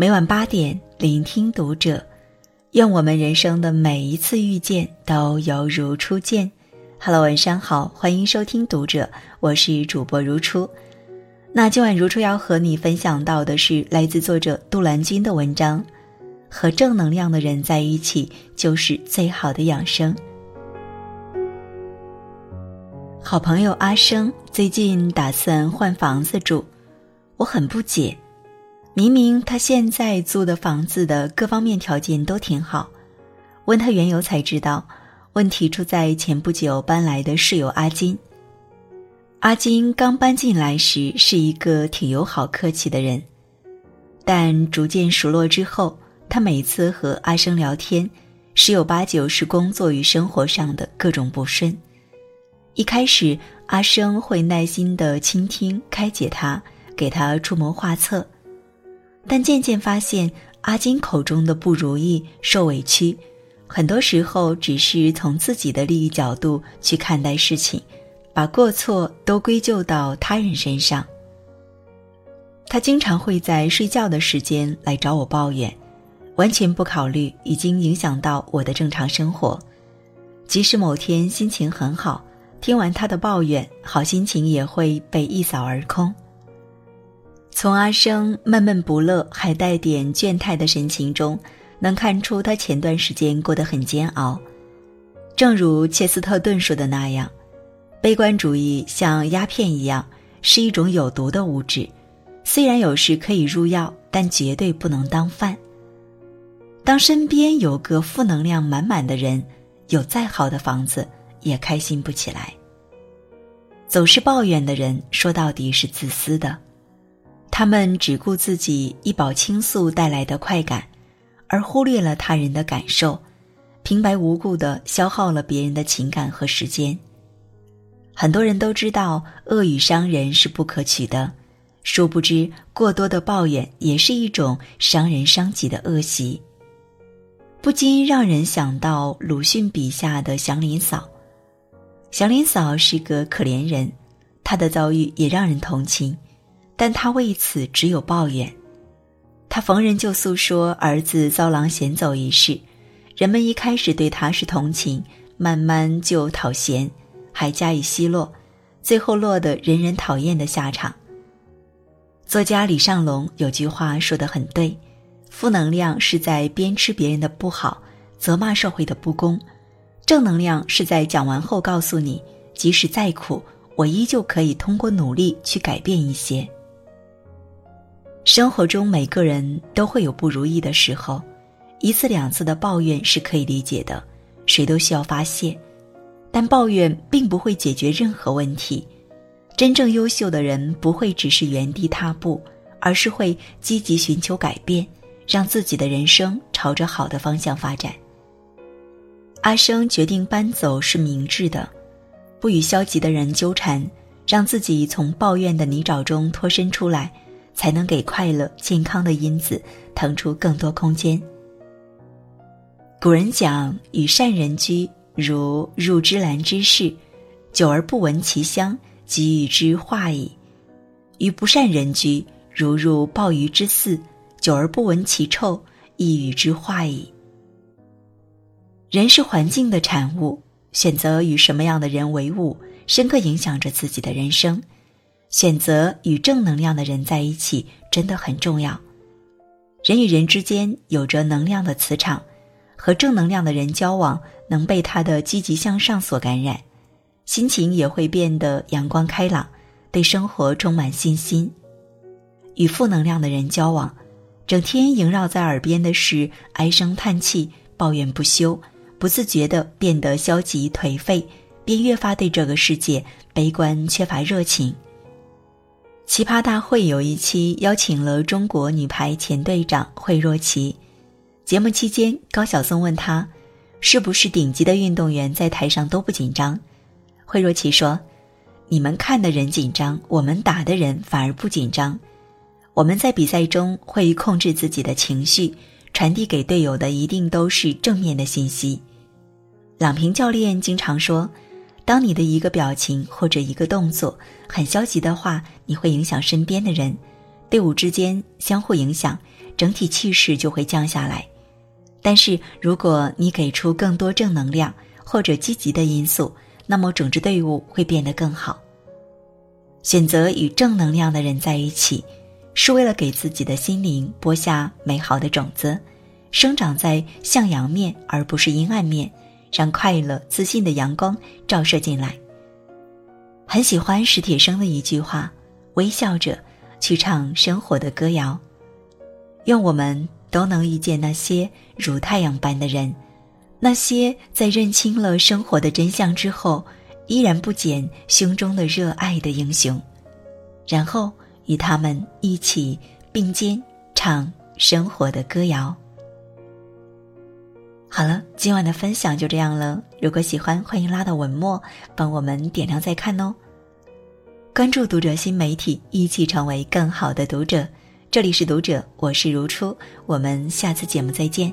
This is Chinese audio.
每晚八点，聆听读者。愿我们人生的每一次遇见都犹如初见。Hello，晚上好，欢迎收听读者，我是主播如初。那今晚如初要和你分享到的是来自作者杜兰君的文章：和正能量的人在一起，就是最好的养生。好朋友阿生最近打算换房子住，我很不解。明明他现在租的房子的各方面条件都挺好，问他缘由才知道，问题出在前不久搬来的室友阿金。阿金刚搬进来时是一个挺友好客气的人，但逐渐熟络之后，他每次和阿生聊天，十有八九是工作与生活上的各种不顺。一开始，阿生会耐心的倾听、开解他，给他出谋划策。但渐渐发现，阿金口中的不如意、受委屈，很多时候只是从自己的利益角度去看待事情，把过错都归咎到他人身上。他经常会在睡觉的时间来找我抱怨，完全不考虑已经影响到我的正常生活。即使某天心情很好，听完他的抱怨，好心情也会被一扫而空。从阿生闷闷不乐、还带点倦态的神情中，能看出他前段时间过得很煎熬。正如切斯特顿说的那样，悲观主义像鸦片一样，是一种有毒的物质。虽然有时可以入药，但绝对不能当饭。当身边有个负能量满满的人，有再好的房子也开心不起来。总是抱怨的人，说到底是自私的。他们只顾自己一饱倾诉带来的快感，而忽略了他人的感受，平白无故的消耗了别人的情感和时间。很多人都知道恶语伤人是不可取的，殊不知过多的抱怨也是一种伤人伤己的恶习。不禁让人想到鲁迅笔下的祥林嫂。祥林嫂是个可怜人，她的遭遇也让人同情。但他为此只有抱怨，他逢人就诉说儿子遭狼衔走一事，人们一开始对他是同情，慢慢就讨嫌，还加以奚落，最后落得人人讨厌的下场。作家李尚龙有句话说得很对：负能量是在鞭笞别人的不好，责骂社会的不公；正能量是在讲完后告诉你，即使再苦，我依旧可以通过努力去改变一些。生活中每个人都会有不如意的时候，一次两次的抱怨是可以理解的，谁都需要发泄，但抱怨并不会解决任何问题。真正优秀的人不会只是原地踏步，而是会积极寻求改变，让自己的人生朝着好的方向发展。阿生决定搬走是明智的，不与消极的人纠缠，让自己从抱怨的泥沼中脱身出来。才能给快乐、健康的因子腾出更多空间。古人讲：“与善人居，如入芝兰之室，久而不闻其香，即与之化矣；与不善人居，如入鲍鱼之肆，久而不闻其臭，亦与之化矣。”人是环境的产物，选择与什么样的人为伍，深刻影响着自己的人生。选择与正能量的人在一起真的很重要。人与人之间有着能量的磁场，和正能量的人交往，能被他的积极向上所感染，心情也会变得阳光开朗，对生活充满信心。与负能量的人交往，整天萦绕在耳边的是唉声叹气、抱怨不休，不自觉地变得消极颓废，便越发对这个世界悲观、缺乏热情。奇葩大会有一期邀请了中国女排前队长惠若琪。节目期间，高晓松问她：“是不是顶级的运动员在台上都不紧张？”惠若琪说：“你们看的人紧张，我们打的人反而不紧张。我们在比赛中会控制自己的情绪，传递给队友的一定都是正面的信息。”郎平教练经常说。当你的一个表情或者一个动作很消极的话，你会影响身边的人，队伍之间相互影响，整体气势就会降下来。但是如果你给出更多正能量或者积极的因素，那么整支队伍会变得更好。选择与正能量的人在一起，是为了给自己的心灵播下美好的种子，生长在向阳面而不是阴暗面，让快乐、自信的阳光照射进来。很喜欢史铁生的一句话：“微笑着去唱生活的歌谣。”愿我们都能遇见那些如太阳般的人，那些在认清了生活的真相之后。依然不减胸中的热爱的英雄，然后与他们一起并肩唱生活的歌谣。好了，今晚的分享就这样了。如果喜欢，欢迎拉到文末帮我们点亮再看哦。关注读者新媒体，一起成为更好的读者。这里是读者，我是如初，我们下次节目再见。